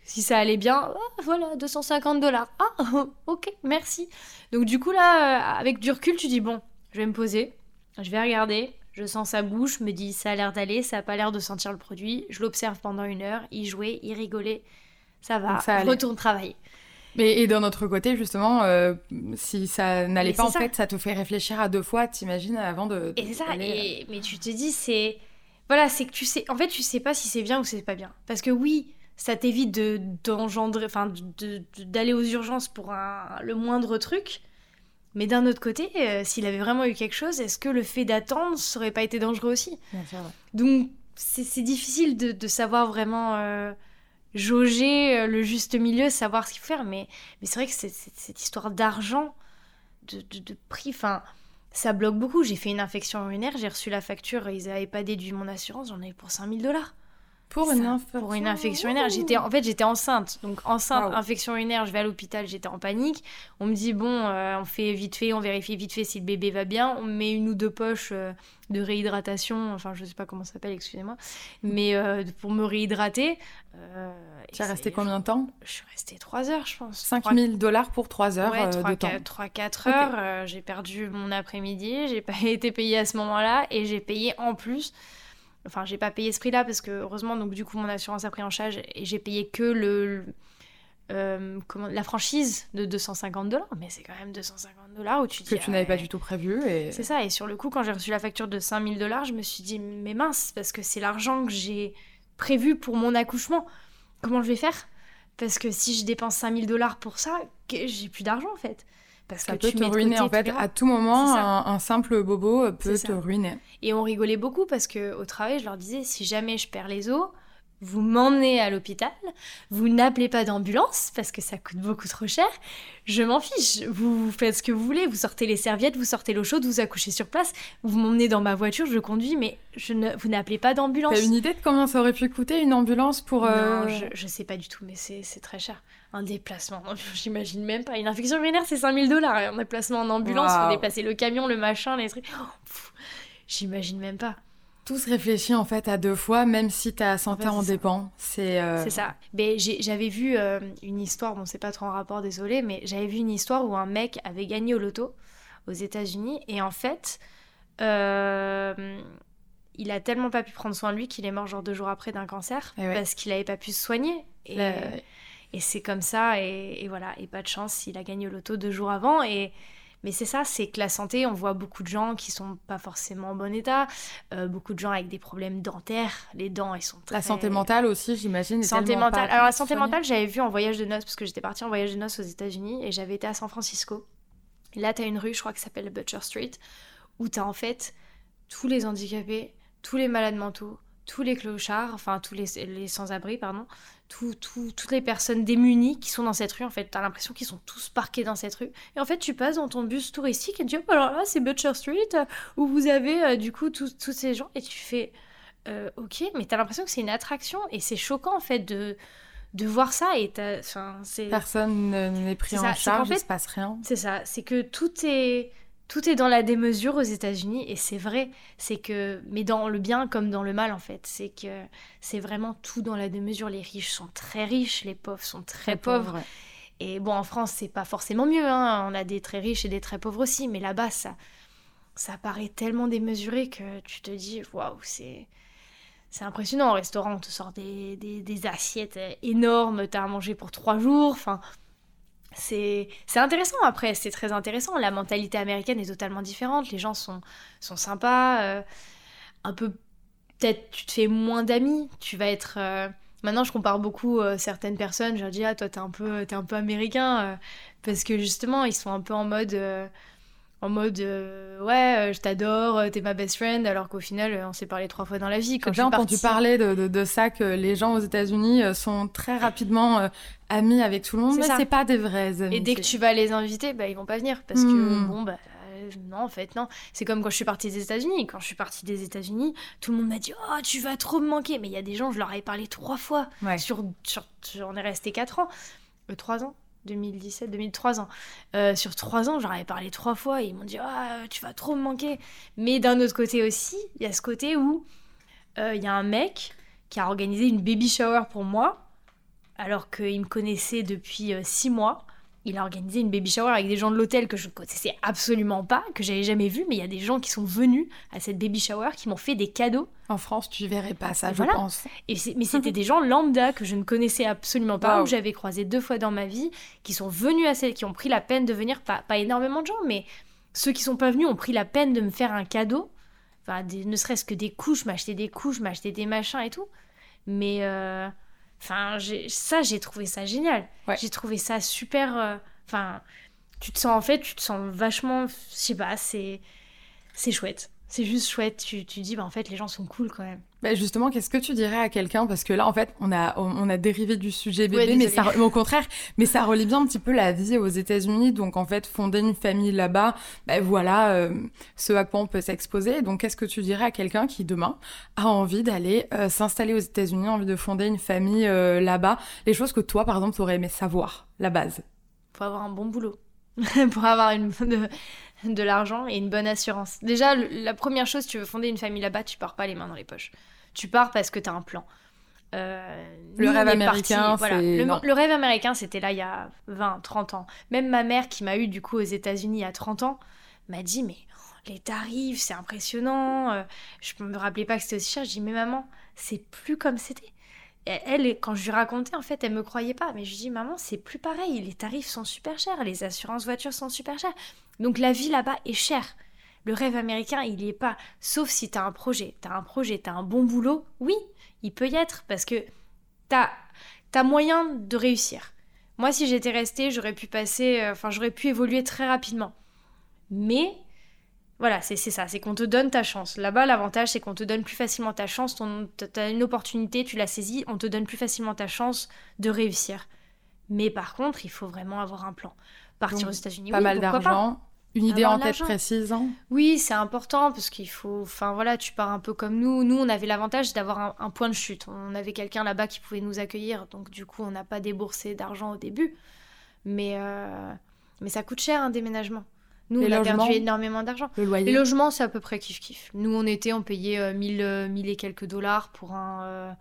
si ça allait bien. Ah, voilà, 250 dollars. Ah, ok, merci. Donc du coup là, euh, avec du recul, tu dis bon, je vais me poser, je vais regarder, je sens sa bouche, me dis ça a l'air d'aller, ça a pas l'air de sentir le produit. Je l'observe pendant une heure, il jouait, il rigolait, ça va, ça retourne travailler. Mais et d'un autre côté, justement, euh, si ça n'allait pas, en fait, ça te fait réfléchir à deux fois, t'imagines, avant de. Et c'est ça, et... Euh, mais tu te dis, c'est. Voilà, c'est que tu sais. En fait, tu sais pas si c'est bien ou c'est pas bien. Parce que oui, ça t'évite de d'engendrer. Enfin, d'aller aux urgences pour un... le moindre truc. Mais d'un autre côté, euh, s'il avait vraiment eu quelque chose, est-ce que le fait d'attendre serait pas été dangereux aussi? Donc c'est difficile de, savoir vraiment euh, jauger euh, le juste milieu, savoir ce qu'il faut faire. Mais, mais c'est vrai que cette histoire d'argent, de, de, prix, enfin, ça bloque beaucoup. J'ai fait une infection urinaire, j'ai reçu la facture, ils n'avaient pas déduit mon assurance, j'en ai pour 5000 dollars. Pour une, infection. pour une infection urinaire. J'étais, en fait, j'étais enceinte. Donc, enceinte, infection urinaire, je vais à l'hôpital, j'étais en panique. On me dit, bon, euh, on fait vite fait, on vérifie vite fait si le bébé va bien. On met une ou deux poches euh, de réhydratation, enfin, je sais pas comment ça s'appelle, excusez-moi. Mais euh, pour me réhydrater. tu as resté combien de temps? Je suis restée 3 heures, je pense. 5000 dollars pour 3 heures ouais, 3, de temps. 3-4 heures. j'ai perdu mon après-midi, j'ai pas été payée à ce moment-là et j'ai payé en plus Enfin, j'ai pas payé ce prix-là parce que heureusement, donc du coup, mon assurance a pris en charge et j'ai payé que le, euh, comment, la franchise de 250 dollars. Mais c'est quand même 250 dollars où tu dis. Que tu n'avais pas du tout prévu. Et... C'est ça. Et sur le coup, quand j'ai reçu la facture de 5000 dollars, je me suis dit, mais mince, parce que c'est l'argent que j'ai prévu pour mon accouchement. Comment je vais faire? Parce que si je dépense 5000 dollars pour ça, j'ai plus d'argent en fait. Parce ça que peut te ruiner en fait. À tout moment, un, simple bobo peut te ruiner. Et on rigolait beaucoup parce que au travail, je leur disais si jamais je perds les os, vous m'emmenez à l'hôpital, vous n'appelez pas d'ambulance parce que ça coûte beaucoup trop cher, je m'en fiche, vous, faites ce que vous voulez, vous sortez les serviettes, vous sortez l'eau chaude, vous accouchez sur place, vous m'emmenez dans ma voiture, je conduis, mais je ne, vous n'appelez pas d'ambulance. T'as une idée de combien ça aurait pu coûter une ambulance pour... Euh, non, je, je, sais pas du tout, mais c'est, très cher. Un déplacement, j'imagine même pas. Une infection urinaire, c'est 5000 dollars. Un déplacement en ambulance, faut déplacer le camion, le machin, les trucs. Oh, j'imagine même pas. Tout se réfléchit en fait à deux fois, même si ta santé en, dépend. C'est euh, ça. Mais j'avais vu euh, une histoire, bon, c'est pas trop en rapport, désolé, mais j'avais vu une histoire où un mec avait gagné au loto aux États-Unis et en fait, euh, il a tellement pas pu prendre soin de lui qu'il est mort genre deux jours après d'un cancer eh parce qu'il avait pas pu se soigner. Et, et c'est comme ça, et, et, voilà, et pas de chance, il a gagné au loto deux jours avant et mais c'est ça, c'est que la santé, on voit beaucoup de gens qui sont pas forcément en bon état, euh, beaucoup de gens avec des problèmes dentaires, les dents, ils sont très... La santé mentale aussi, j'imagine. Santé mentale. Alors la santé mentale, j'avais vu en voyage de noces, parce que j'étais partie en voyage de noces aux États-Unis et j'avais été à San Francisco. là, tu as une rue, je crois, qui s'appelle Butcher Street, où tu as en fait tous les handicapés, tous les malades mentaux, tous les clochards, enfin tous les, les sans-abri, pardon, toutes les personnes démunies qui sont dans cette rue, en fait, t'as l'impression qu'ils sont tous parqués dans cette rue. Et en fait, tu passes dans ton bus touristique et tu dis, oh, alors là, c'est Butcher Street, où vous avez euh, du coup tous ces gens, et tu fais, euh, ok, mais t'as l'impression que c'est une attraction, et c'est choquant, en fait, de, de voir ça, et Personne n'est pris en charge, il se passe rien. C'est ça, c'est que tout est tout est dans la démesure aux États-Unis et c'est vrai, c'est que mais dans le bien comme dans le mal en fait, c'est que c'est vraiment tout dans la démesure. Les riches sont très riches, les pauvres sont très, pauvres. Et bon, en France, c'est pas forcément mieux. Hein. On a des très riches et des très pauvres aussi, mais là-bas, ça, ça paraît tellement démesuré que tu te dis, waouh, c'est c'est impressionnant. Au restaurant, on te sort des, des, des assiettes énormes, t'as à manger pour trois jours. Enfin, c'est intéressant après, c'est très intéressant. La mentalité américaine est totalement différente. Les gens sont, sont sympas. Euh, un peu, peut-être, tu te fais moins d'amis. Tu vas être. Euh, maintenant, je compare beaucoup euh, certaines personnes. Je leur dis, ah, toi, t'es un, un peu américain. parce que justement, ils sont un peu en mode en mode euh, ouais euh, je t'adore euh, t'es ma best friend alors qu'au final on s'est parlé trois fois dans la vie quand j'ai entendu parler de, de, ça que les gens aux États-Unis sont très rapidement amis avec tout le monde mais c'est pas des vrais amis et dès que tu vas les inviter bah ils vont pas venir parce que hmm. bon bah non, en fait, non. C'est comme quand je suis partie des États-Unis. Quand je suis partie des États-Unis, tout le monde m'a dit Oh, tu vas trop me manquer. Mais il y a des gens, je leur avais parlé trois fois. Sur, sur, on est resté quatre ans. trois ans 2017, 2003 ans. Euh, sur trois ans, j'en avais parlé trois fois et ils m'ont dit ah, tu vas trop me manquer. Mais d'un autre côté aussi, il y a ce côté où euh, il y a un mec qui a organisé une baby shower pour moi, alors qu'il me connaissait depuis euh, six mois il a organisé une baby shower avec des gens de l'hôtel que je ne connaissais absolument pas, que j'avais jamais vu, mais il y a des gens qui sont venus à cette baby shower qui m'ont fait des cadeaux. En France, tu verrais pas ça, je pense. Et mais c'était des gens lambda que je ne connaissais absolument pas, où j'avais croisé deux fois dans ma vie, qui sont venus à cette, qui ont pris la peine de venir, pas, pas énormément de gens, mais ceux qui sont pas venus ont pris la peine de me faire un cadeau. Enfin, ne serait-ce que des couches, m'acheter des couches, m'acheter des machins et tout. Mais euh, Enfin, ça, j'ai trouvé ça génial. J'ai trouvé ça super. Euh, enfin, tu te sens en fait, tu te sens vachement. Je sais pas, c'est. C'est chouette c'est juste chouette. Tu, tu dis, bah, en fait, les gens sont cool quand même. Bah justement, qu'est-ce que tu dirais à quelqu'un? Parce que là, en fait, on a, on a dérivé du sujet bébé, mais ça, au contraire, mais ça relie bien un petit peu la vie aux États-Unis. Donc, en fait, fonder une famille là-bas, ben voilà euh, ce à quoi on peut s'exposer. Donc, qu'est-ce que tu dirais à quelqu'un qui, demain, a envie d'aller euh, s'installer aux États-Unis, envie de fonder une famille euh, là-bas? Les choses que toi, par exemple, tu aurais aimé savoir, la base Faut avoir un bon boulot. pour avoir une, de, de l'argent et une bonne assurance. Déjà, la première chose, tu veux fonder une famille là-bas, tu pars pas les mains dans les poches. Tu pars parce que tu as un plan. Euh, le rêve américain, voilà. le, rêve américain, c'était là il y a 20, 30 ans. Même ma mère qui m'a eu du coup aux États-Unis à 30 ans m'a dit mais les tarifs, c'est impressionnant. Euh, je me rappelais pas que c'était aussi cher. Je dis, mais maman, c'est plus comme c'était. Elle, quand je lui racontais, en fait, elle me croyait pas. Mais je dis, maman, c'est plus pareil. Les tarifs sont super chers. Les assurances voitures sont super chères. Donc la vie là-bas est chère. Le rêve américain, il n'y est pas. Sauf si tu as un projet. Tu as un projet, tu as un bon boulot. Oui, il peut y être. Parce que tu as, as moyen de réussir. Moi, si j'étais restée, j'aurais pu passer. Euh, enfin, j'aurais pu évoluer très rapidement. Mais voilà, c'est ça, c'est qu'on te donne ta chance. Là-bas, l'avantage, c'est qu'on te donne plus facilement ta chance. Tu as une opportunité, tu la saisis, on te donne plus facilement ta chance de réussir. Mais par contre, il faut vraiment avoir un plan. Partir aux États-Unis, pas mal d'argent, une idée en tête précise. Hein. Oui, c'est important parce qu'il faut. Enfin voilà, tu pars un peu comme nous. Nous, on avait l'avantage d'avoir un, point de chute. On avait quelqu'un là-bas qui pouvait nous accueillir, donc du coup, on n'a pas déboursé d'argent au début. Mais euh, mais ça coûte cher un déménagement. Nous, on a perdu énormément d'argent. Le loyer. Les logements, c'est à peu près kiff-kiff. Nous, on était, on payait 1000, euh, 1000 euh, et quelques dollars pour un, euh,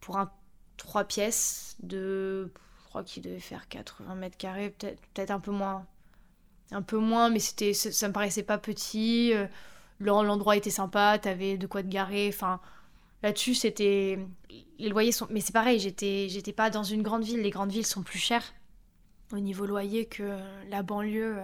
pour un 3 pièces de. Je crois qu'il devait faire 80 mètres carrés, peut-être peut un peu moins. Un peu moins, mais c'était, ça, me paraissait pas petit. L'endroit était sympa, t'avais de quoi te garer. Enfin, là-dessus, c'était. Les loyers sont. Mais c'est pareil, j'étais, j'étais pas dans une grande ville. Les grandes villes sont plus chères au niveau loyer que la banlieue.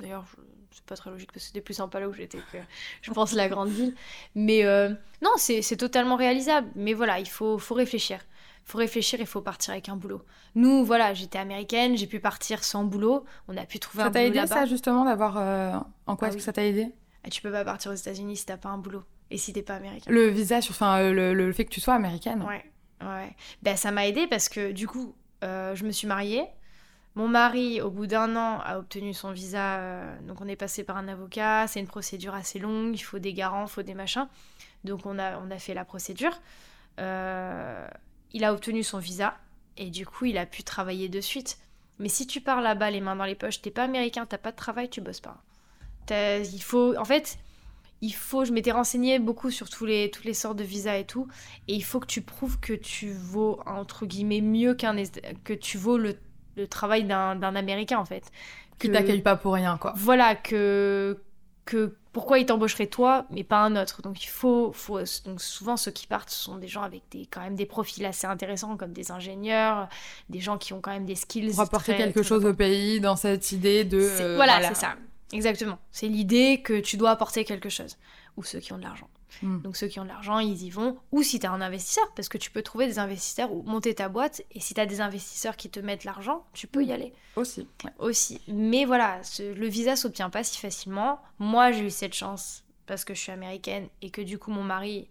D'ailleurs, c'est pas très logique parce que c'était plus sympa là où j'étais que je pense la grande ville. Mais euh, non, c'est totalement réalisable. Mais voilà, il faut, faut réfléchir. Il faut réfléchir, il faut partir avec un boulot. Nous, voilà, j'étais américaine, j'ai pu partir sans boulot. On a pu trouver un boulot. Ça t'a aidé ça justement d'avoir. Euh, en quoi ah est-ce que ça t'a aidé? Ah, Tu peux pas partir aux États-Unis si t'as pas un boulot et si t'es pas américaine. Le visa, enfin euh, le, le, fait que tu sois américaine. Ouais, ouais. Ben, ça m'a aidé parce que du coup, je me suis mariée. Mon mari, au bout d'un an, a obtenu son visa. Euh, donc on est passé par un avocat. C'est une procédure assez longue. Il faut des garants, il faut des machins. Donc on a, on a fait la procédure. Euh, il a obtenu son visa. Et du coup, il a pu travailler de suite. Mais si tu pars là-bas, les mains dans les poches, t'es pas américain, t'as pas de travail, tu bosses pas. Il faut, en fait, il faut. Je m'étais renseignée beaucoup sur tous les, toutes les sortes de visas et tout, et il faut que tu prouves que tu vaux entre guillemets mieux qu'un, que tu vaux le le travail d'un Américain en fait. Que, Qui t'accueille pas pour rien quoi. Voilà, que, que pourquoi il t'embaucherait toi mais pas un autre. Donc il faut, faut donc souvent ceux qui partent ce sont des gens avec des quand même des profils assez intéressants comme des ingénieurs, des gens qui ont quand même des skills. Pour apporter quelque chose au pays dans cette idée de. Euh, voilà, c'est ça. Exactement. C'est l'idée que tu dois apporter quelque chose. Ou ceux qui ont de l'argent. Hmm. Donc ceux qui ont de l'argent, ils y vont. Ou si tu as un investisseur, parce que tu peux trouver des investisseurs ou monter ta boîte. Et si tu as des investisseurs qui te mettent l'argent, tu peux y aller. Aussi. Aussi. Mais voilà, le visa s'obtient pas si facilement. Moi, j'ai eu cette chance parce que je suis américaine et que du coup, mon mari,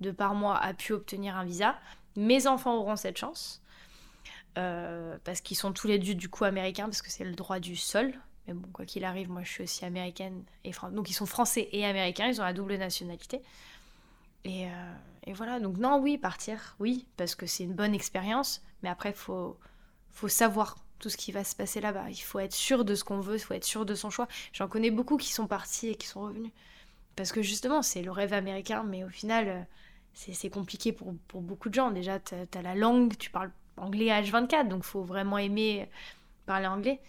de par moi, a pu obtenir un visa. Mes enfants auront cette chance. Euh, parce qu'ils sont tous les deux du coup américains, parce que c'est le droit du sol. Mais bon, quoi qu'il arrive, moi je suis aussi américaine et française. Donc ils sont français et américains, ils ont la double nationalité. Et, euh, et voilà, donc non, oui, partir, oui, parce que c'est une bonne expérience. Mais après, il faut, faut savoir tout ce qui va se passer là-bas. Il faut être sûr de ce qu'on veut, il faut être sûr de son choix. J'en connais beaucoup qui sont partis et qui sont revenus. Parce que justement, c'est le rêve américain, mais au final, euh, c'est compliqué pour, pour, beaucoup de gens. Déjà, tu as, la langue, tu parles anglais à H24, donc faut vraiment aimer parler anglais.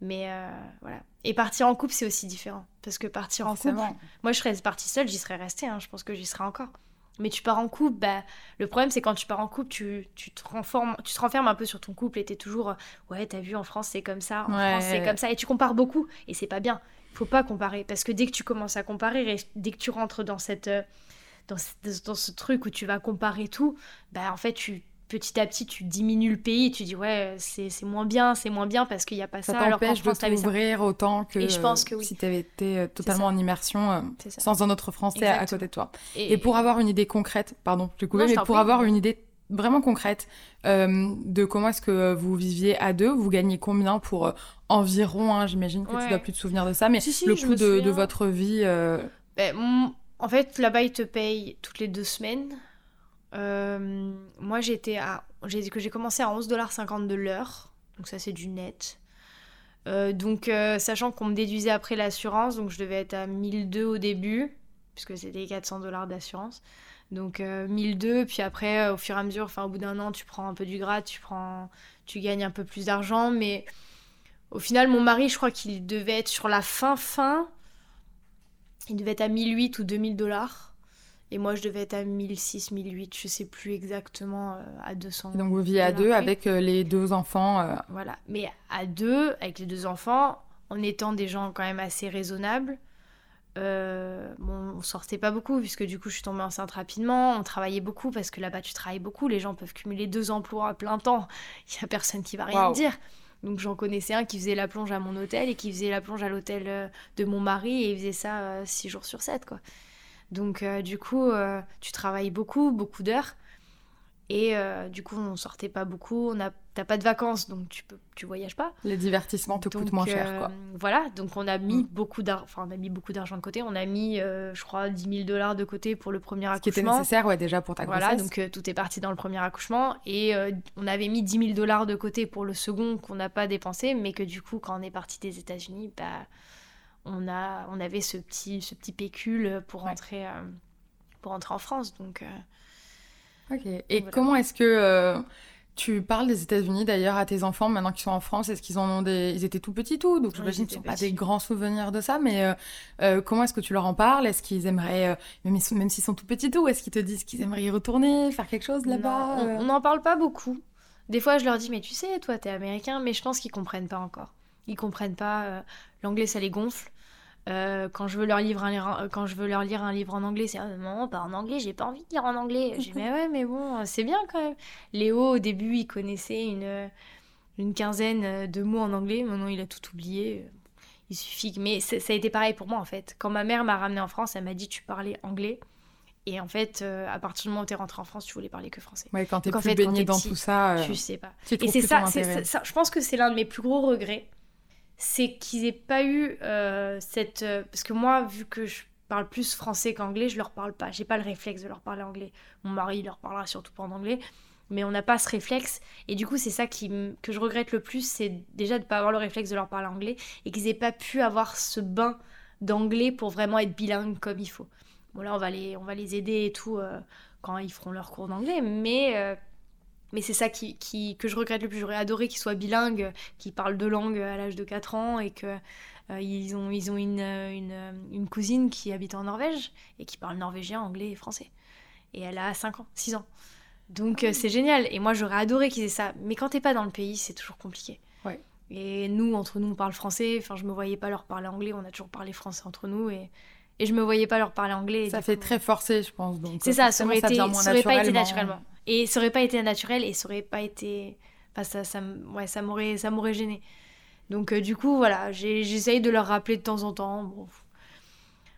Mais euh, voilà. Et partir en couple, c'est aussi différent. Parce que partir en couple, moi je serais partie seule, j'y serais restée, hein, je pense que j'y serais encore. Mais tu pars en couple, bah, le problème c'est quand tu pars en couple, tu, tu, te renformes, tu te renfermes un peu sur ton couple et t'es toujours, ouais, t'as vu, en France c'est comme ça, en France c'est comme ça, et tu compares beaucoup, et c'est pas bien. Faut pas comparer, parce que dès que tu commences à comparer, dès que tu rentres dans cette. Euh, dans, dans ce truc où tu vas comparer tout, bah en fait tu petit à petit tu diminues le pays, tu dis ouais c'est moins bien, c'est moins bien parce qu'il n'y a pas ça. Ça t'empêche de t'ouvrir autant que, je pense que si tu avais été euh, totalement en immersion euh, sans un autre français à, côté de toi. Et, pour avoir une idée concrète, pardon, je mais pour avoir une idée vraiment concrète euh, de comment est-ce que vous viviez à deux, vous gagnez combien pour environ, hein, j'imagine que tu dois plus te souvenir de ça, mais le coût de, votre vie. Ben, en fait, là-bas, ils te payent toutes les deux semaines. Euh, moi, j'étais à. J'ai que j'ai commencé à 11,50$ de l'heure. Donc, ça, c'est du net. Euh, donc, euh, sachant qu'on me déduisait après l'assurance, donc je devais être à 1002 au début, puisque c'était 400 dollars d'assurance. Donc 1002, puis après, au fur et à mesure, enfin au bout d'un an, tu prends un peu du gras, tu prends, tu gagnes un peu plus d'argent, mais au final, mon mari, je crois qu'il devait être sur la fin fin il devait être à 1008 ou 2000 dollars. Et moi, je devais être à 1006, 1008, je sais plus exactement, euh, à 200. Donc vous viviez à deux avec euh, les deux enfants. euh, Voilà. Mais à deux, avec les deux enfants, en étant des gens quand même assez raisonnables, bon, on sortait pas beaucoup, puisque du coup, je suis tombée enceinte rapidement. On travaillait beaucoup, parce que là-bas, tu travailles beaucoup. Les gens peuvent cumuler deux emplois à plein temps. Il y a personne qui va rien dire. Donc j'en connaissais un qui faisait la plonge à mon hôtel et qui faisait la plonge à l'hôtel de mon mari et il faisait ça euh, six jours sur sept, quoi. Donc euh, du coup, euh, tu travailles beaucoup, beaucoup d'heures. Et euh, du coup, on sortait pas beaucoup. On a, t'as pas de vacances, donc tu peux, tu voyages pas. les divertissements te coûtent moins cher, quoi. Voilà, donc on a mis Mm. beaucoup d'argent, enfin on a mis beaucoup d'argent de côté. On a mis, je crois, 10 000 dollars de côté pour le premier Ce qui était accouchement. nécessaire, ouais, déjà pour ta grossesse. Voilà, donc tout est parti dans le premier accouchement et on avait mis 10 000 dollars de côté pour le second qu'on n'a pas dépensé, mais que du coup, quand on est parti des États-Unis, bah, on, a, on avait ce petit, ce petit pécule pour rentrer, euh, pour rentrer en France. Donc, euh, Ok. Et Voilà. comment est-ce que euh, tu parles des États-Unis d'ailleurs à tes enfants maintenant qu'ils sont en France Est-ce qu'ils en ont des Ils étaient tout petits tout, donc j'imagine ils qu'ils n'ont pas des grands souvenirs de ça. Mais euh, euh, comment est-ce que tu leur en parles? Est-ce qu'ils aimeraient, euh, même, même s'ils sont tout petits tout, est-ce qu'ils te disent qu'ils aimeraient y retourner, faire quelque chose là-bas on n'en parle pas beaucoup. Des fois, je leur dis, mais tu sais, toi, t'es américain, mais je pense qu'ils comprennent pas encore. Ils comprennent pas. euh, L'anglais, ça les gonfle. Euh, quand, je veux leur lire un, livre- euh, quand je veux leur lire un livre en anglais, c'est ah, non, pas en anglais, j'ai pas envie de lire en anglais. J'ai mais ouais, mais bon, euh, c'est bien quand même. Léo, au début, il connaissait une, euh, une quinzaine euh, de mots en anglais. Maintenant, il a tout oublié. Il suffit que. Mais ça a été pareil pour moi, en fait. Quand ma mère m'a ramené en France, elle m'a dit, tu parlais anglais. Et en fait, euh, à partir du moment où t'es rentré en France, tu voulais parler que français. Ouais, quand t'es plus fait, baigné dans petit, tout ça, euh, Tu sais pas. tu Et c'est ça- je pense que c'est l'un de mes plus gros regrets, c'est qu'ils aient pas eu euh, cette... euh, parce que moi, vu que je parle plus français qu'anglais, je leur parle pas. J'ai pas le réflexe de leur parler anglais. Mon mari leur parlera surtout pas en anglais, mais on n'a pas ce réflexe. Et du coup, c'est ça qui, que je regrette le plus, c'est déjà de pas avoir le réflexe de leur parler anglais et qu'ils aient pas pu avoir ce bain d'anglais pour vraiment être bilingue comme il faut. Bon là, on va les, on va les aider et tout euh, quand ils feront leur cours d'anglais, mais... mais c'est ça qui, qui- que je regrette le plus. J'aurais adoré qu'ils soient bilingues, qu'ils parlent deux langues à l'âge de 4 ans et que euh, ils ont, ils ont une, euh, une, euh, une cousine qui habite en Norvège et qui parle norvégien, anglais et français. Et elle a 5 ans, 6 ans. Donc euh, c'est génial. Et moi j'aurais adoré qu'ils aient ça. Mais quand t'es pas dans le pays, c'est toujours compliqué. Ouais. Et nous, entre nous, on parle français. Enfin, je me voyais pas leur parler anglais. On a toujours parlé français entre nous. Et, et je me voyais pas leur parler anglais. Ça fait coup- très forcé, je pense. c'est ça, ça aurait, été, ça aurait pas été naturellement. Et ça aurait pas été naturel et ça aurait pas été. Enfin, ça, ça, ouais, ça m'aurait, ça m'aurait gêné. Donc, euh, du coup, voilà, j'ai- j'essaye de leur rappeler de temps en temps. Bon,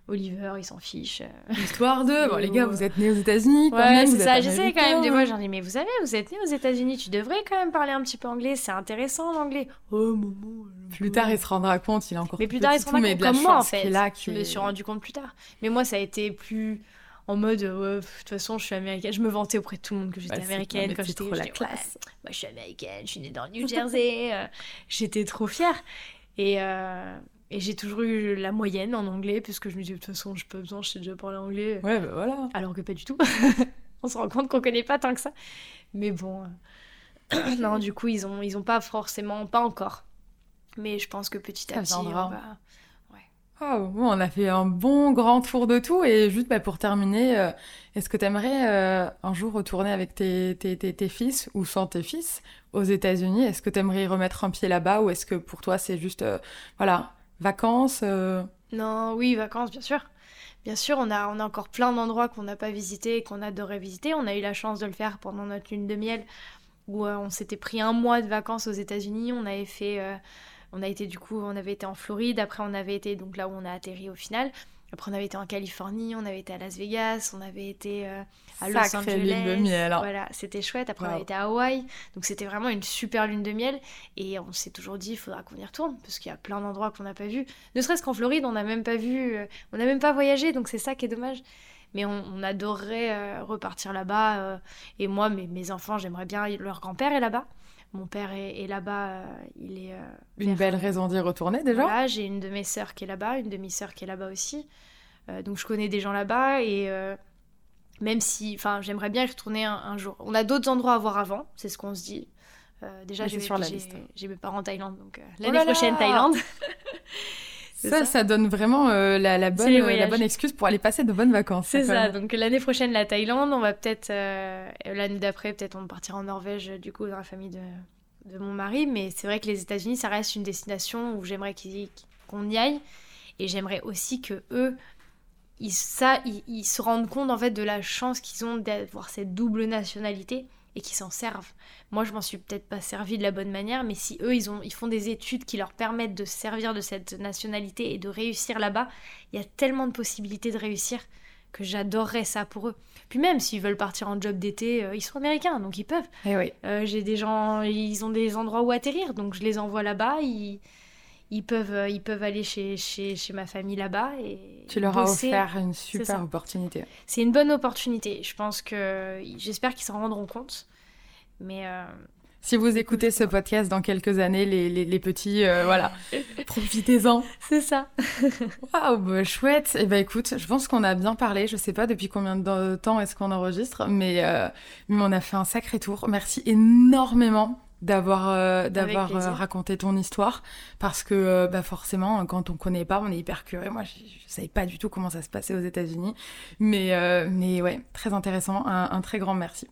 Oliver, il s'en fiche. Histoire de. Bon, les gars, vous êtes nés aux États-Unis quand Ouais, même. c'est ça, j'essaie quand même. Des fois, j'en dis, mais vous savez, vous êtes né aux États-Unis, tu devrais quand même parler un petit peu anglais, c'est intéressant l'anglais. Oh, maman. Plus tard, il se rendra compte, il est encore Mais plus tard, il se rendra compte comme moi, en fait. qu'il a, Je me suis rendu compte plus tard. Mais moi, ça a été plus en mode, euh, ouais, de toute façon, je suis américaine. Je me vantais auprès de tout le monde que j'étais américaine. Quand j'étais trop la ouais, classe. moi, je suis américaine, je suis née dans le New Jersey. euh, j'étais trop fière. Et, euh, et j'ai toujours eu la moyenne en anglais, puisque je me disais, de toute façon, j'ai pas besoin, je sais déjà parler anglais. Ouais, bah voilà. Alors que pas du tout. On se rend compte qu'on connaît pas tant que ça. Mais bon. euh, non, du coup, ils ont, ils ont pas forcément, pas encore. Mais je pense que petit à Ça petit, on va. On a fait un bon grand tour de tout. Et juste bah, pour terminer, euh, est-ce que tu aimerais un jour retourner avec tes, fils ou sans tes fils aux États-Unis? Est-ce que tu aimerais remettre un pied là-bas ou est-ce que pour toi c'est juste, euh, voilà, vacances euh, Non, oui, vacances, bien sûr. Bien sûr, on a, on a encore plein d'endroits qu'on n'a pas visités et qu'on adorait visiter. On a eu la chance de le faire pendant notre lune de miel, où euh, on s'était pris un mois de vacances aux États-Unis. On avait fait, euh, on a été du coup, on avait été en Floride. Après, on avait été donc là où on a atterri au final. Après, on avait été en Californie, on avait été à Las Vegas, on avait été euh, à Los Sacrée Angeles. lune de miel, hein. Voilà, c'était chouette. Après, on avait été à Hawaï. Donc, c'était vraiment une super lune de miel. Et on s'est toujours dit, il faudra qu'on y retourne, parce qu'il y a plein d'endroits qu'on n'a pas vus. Ne serait-ce qu'en Floride, on n'a même pas vu, euh, on n'a même pas voyagé, donc c'est ça qui est dommage. Mais on, on adorerait euh, repartir là-bas. et moi, mes, mes enfants, j'aimerais bien. Leur grand-père est là-bas. Mon père est, est là-bas. euh, il est. euh, Une vers- belle raison d'y retourner déjà voilà, j'ai une de mes sœurs qui est là-bas, une demi-sœur qui est là-bas aussi. Euh, donc je connais des gens là-bas et même si, enfin, j'aimerais bien y retourner un, un jour. On a d'autres endroits à voir avant, c'est ce qu'on se dit. Euh, déjà, j'ai mes parents en Thaïlande, donc euh, Oh l'année prochaine Thaïlande. Ça, ça, donne vraiment euh, la, la, bonne, la bonne excuse pour aller passer de bonnes vacances. C'est ça. Donc l'année prochaine, la Thaïlande. On va peut-être. Euh, l'année d'après, peut-être on partira en Norvège, du coup, dans la famille de, de mon mari. Mais c'est vrai que les États-Unis, ça reste une destination où j'aimerais qu'on y aille. Et j'aimerais aussi que eux, ils, ça, ils, se rendent compte en fait de la chance qu'ils ont d'avoir cette double nationalité et qu'ils s'en servent. Moi, je m'en suis peut-être pas servi de la bonne manière, mais si eux, ils, ont, ils font des études qui leur permettent de servir de cette nationalité et de réussir là-bas, il y a tellement de possibilités de réussir que j'adorerais ça pour eux. Puis même s'ils veulent partir en job d'été, euh, ils sont américains, donc ils peuvent. Eh oui. Euh, j'ai des gens, ils ont des endroits où atterrir, donc je les envoie là-bas. Ils, ils peuvent, euh, ils peuvent aller chez, chez, chez ma famille là-bas. et Tu leur as offert une super opportunité. C'est une bonne opportunité. Je pense que j'espère qu'ils s'en rendront compte. Mais. Euh, si vous écoutez ce podcast dans quelques années, les, les, petits, euh, voilà, profitez-en. C'est ça. Waouh, bah, chouette. Et eh ben écoute, je pense qu'on a bien parlé. Je sais pas depuis combien de temps est-ce qu'on enregistre, mais, euh, mais on a fait un sacré tour. Merci énormément d'avoir d'avoir raconté ton histoire. Parce que bah forcément quand on connaît pas on est hyper curieux moi je, je savais pas du tout comment ça se passait aux États-Unis. Mais mais ouais très intéressant. Un très grand merci.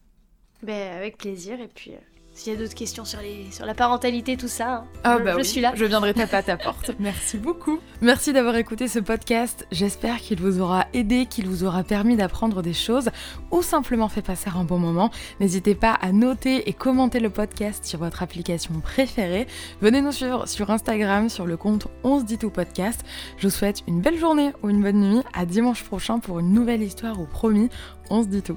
Ben, avec plaisir. Et puis, euh, s'il y a d'autres questions sur, les, sur la parentalité, tout ça, hein, ah je, bah suis là. Je viendrai taper à ta porte. Merci beaucoup. Merci d'avoir écouté ce podcast. J'espère qu'il vous aura aidé, qu'il vous aura permis d'apprendre des choses ou simplement fait passer un bon moment. N'hésitez pas à noter et commenter le podcast sur votre application préférée. Venez nous suivre sur Instagram sur le compte On se dit tout podcast. Je vous souhaite une belle journée ou une bonne nuit. À dimanche prochain pour une nouvelle histoire ou promis, on se dit tout.